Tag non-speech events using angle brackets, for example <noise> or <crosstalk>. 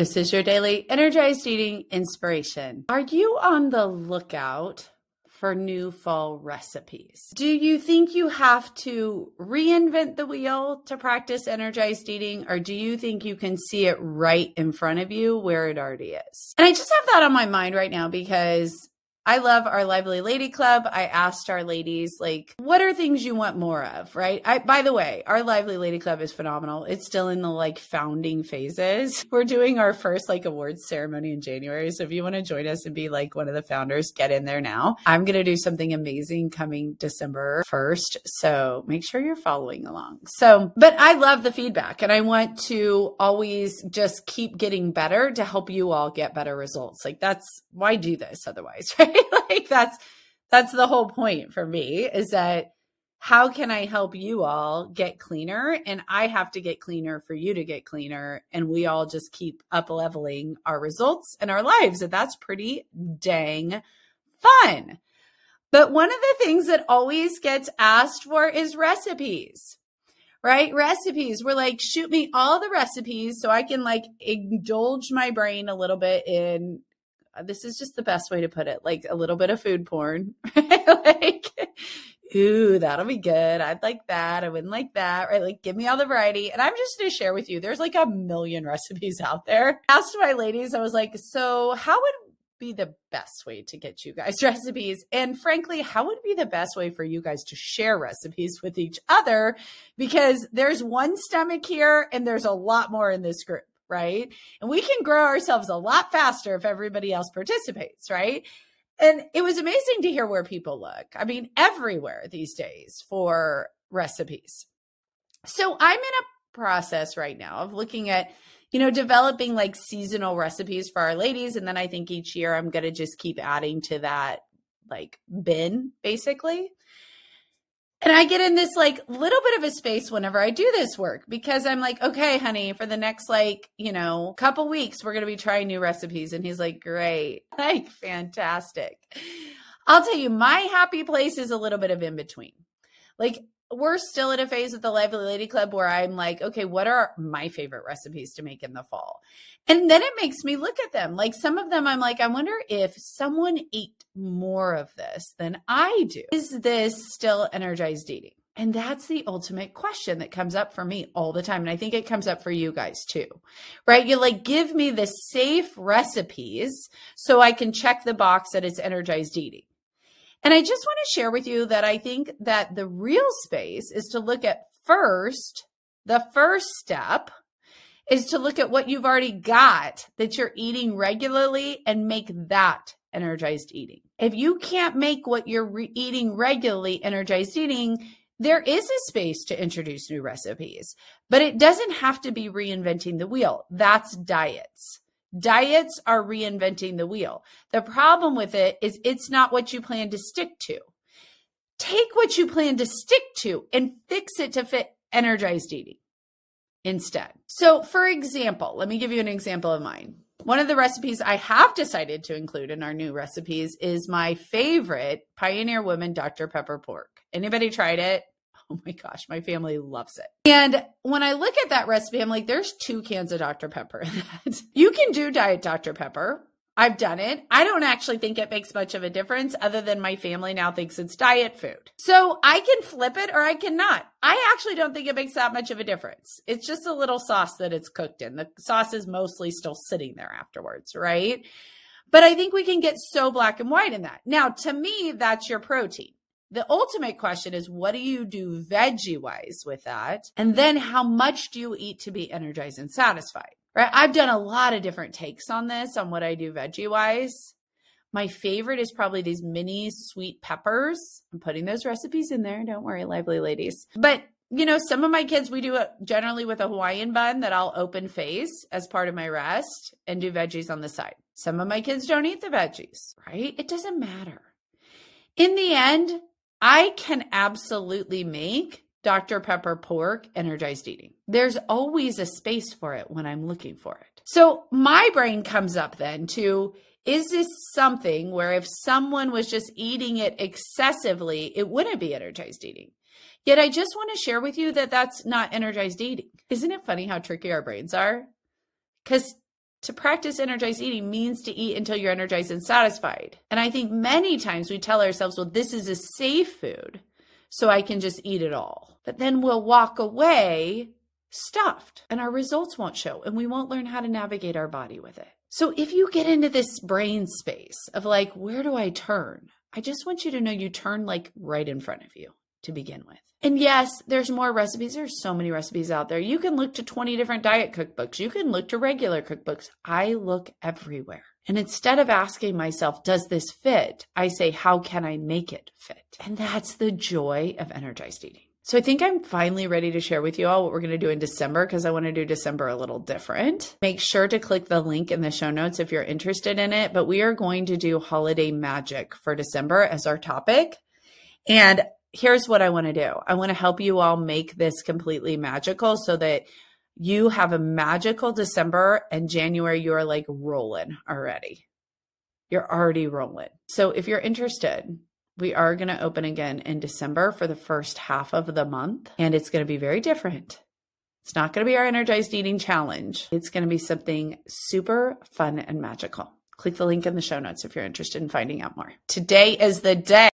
This is your daily energized eating inspiration. Are you on the lookout for new fall recipes? Do you think you have to reinvent the wheel to practice energized eating, or do you think you can see it right in front of you where it already is? And I just have that on my mind right now because I love our Lively Lady Club. I asked our ladies, like, what are things you want more of, right? I, by the way, our Lively Lady Club is phenomenal. It's still in the like founding phases. <laughs> We're doing our first like awards ceremony in January. So if you want to join us and be like one of the founders, get in there now. I'm going to do something amazing coming December 1st. So make sure you're following along. So, but I love the feedback and I want to always just keep getting better to help you all get better results. Like that's why do this otherwise, <laughs> right? <laughs> like that's that's the whole point for me is that how can I help you all get cleaner? And I have to get cleaner for you to get cleaner. And we all just keep up leveling our results and our lives. And that's pretty dang fun. But one of the things that always gets asked for is recipes, right? Recipes. We're like, shoot me all the recipes so I can like indulge my brain a little bit in Uh, this is just the best way to put it like a little bit of food porn <laughs> like ooh that'll be good. I'd like that. I wouldn't like that right? Like give me all the variety. And i'm just going to share with you there's like a million recipes <laughs> out there. Asked my ladies i was like so how would be the best way to get you guys <laughs> recipes? And frankly, how would be the best way for you guys to share recipes with each other? Because there's one stomach here and there's a lot more in this group right? And we can grow ourselves a lot faster if everybody else participates, right? And it was amazing to hear where people look. I mean, everywhere these days for recipes. So I'm in a process right now of looking at, you know, developing like seasonal recipes for our ladies. And then I think each year I'm going to just keep adding to that like bin basically. And I get in this like little bit of a space whenever I do this work because I'm like, okay, honey, for the next like, you know, couple weeks, we're going to be trying new recipes. And he's like, great, <laughs> like fantastic. I'll tell you, my happy place is a little bit of in between. Like, we're still at a phase with the Lively Lady Club where I'm like, okay, what are my favorite recipes to make in the fall? And then it makes me look at them. Like some of them, I'm like, I wonder if someone ate more of this than I do. Is this still energized eating? And that's the ultimate question that comes up for me all the time. And I think it comes up for you guys too, right? You like, give me the safe recipes so I can check the box that it's energized eating. And I just want to share with you that I think that the real space is to look at first, the first step is to look at what you've already got that you're eating regularly and make that energized eating. If you can't make what you're re- eating regularly energized eating, there is a space to introduce new recipes, but it doesn't have to be reinventing the wheel. That's diets. Diets are reinventing the wheel. The problem with it is it's not what you plan to stick to. Take what you plan to stick to and fix it to fit energized eating instead. So, for example, let me give you an example of mine. One of the recipes I have decided to include in our new recipes is my favorite Pioneer Woman Dr. Pepper pork. Anybody tried it? <laughs> Oh my gosh, my family loves it. And when I look at that recipe, I'm like, there's two cans of Dr. Pepper in that. <laughs> You can do Diet Dr. Pepper. I've done it. I don't actually think it makes much of a difference other than my family now thinks it's diet food. So I can flip it or I cannot. I actually don't think it makes that much of a difference. It's just a little sauce that it's cooked in. The sauce is mostly still sitting there afterwards, right? But I think we can get so black and white in that. Now, to me, that's your protein. The ultimate question is what do you do veggie wise with that? And then how much do you eat to be energized and satisfied? Right? I've done a lot of different takes on this on what I do veggie wise. My favorite is probably these mini sweet peppers. I'm putting those recipes in there. Don't worry, lively ladies. But you know, some of my kids, we do it generally with a Hawaiian bun that I'll open face as part of my rest and do veggies on the side. Some of my kids don't eat the veggies, right? It doesn't matter. In the end, I can absolutely make Dr. Pepper pork energized eating. There's always a space for it when I'm looking for it. So my brain comes up then to is this something where if someone was just eating it excessively, it wouldn't be energized eating? Yet I just want to share with you that that's not energized eating. Isn't it funny how tricky our brains are? Because To practice energized eating means to eat until you're energized and satisfied. And I think many times we tell ourselves, well, this is a safe food, so I can just eat it all. But then we'll walk away stuffed and our results won't show and we won't learn how to navigate our body with it. So if you get into this brain space of like, where do I turn? I just want you to know you turn like right in front of you to begin with. And yes, there's more recipes. There's so many recipes out there. You can look to 20 different diet cookbooks. You can look to regular cookbooks. I look everywhere. And instead of asking myself, does this fit? I say, how can I make it fit? And that's the joy of energized eating. So I think I'm finally ready to share with you all what we're going to do in December because I want to do December a little different. Make sure to click the link in the show notes if you're interested in it. But we are going to do holiday magic for December as our topic. And here's what I want to do I want to help you all make this completely magical so that you have a magical December and January, you're like rolling already. You're already rolling. So if you're interested, we are going to open again in December for the first half of the month, and it's going to be very different. It's not going to be our energized eating challenge. It's going to be something super fun and magical. Click the link in the show notes if you're interested in finding out more. Today is the day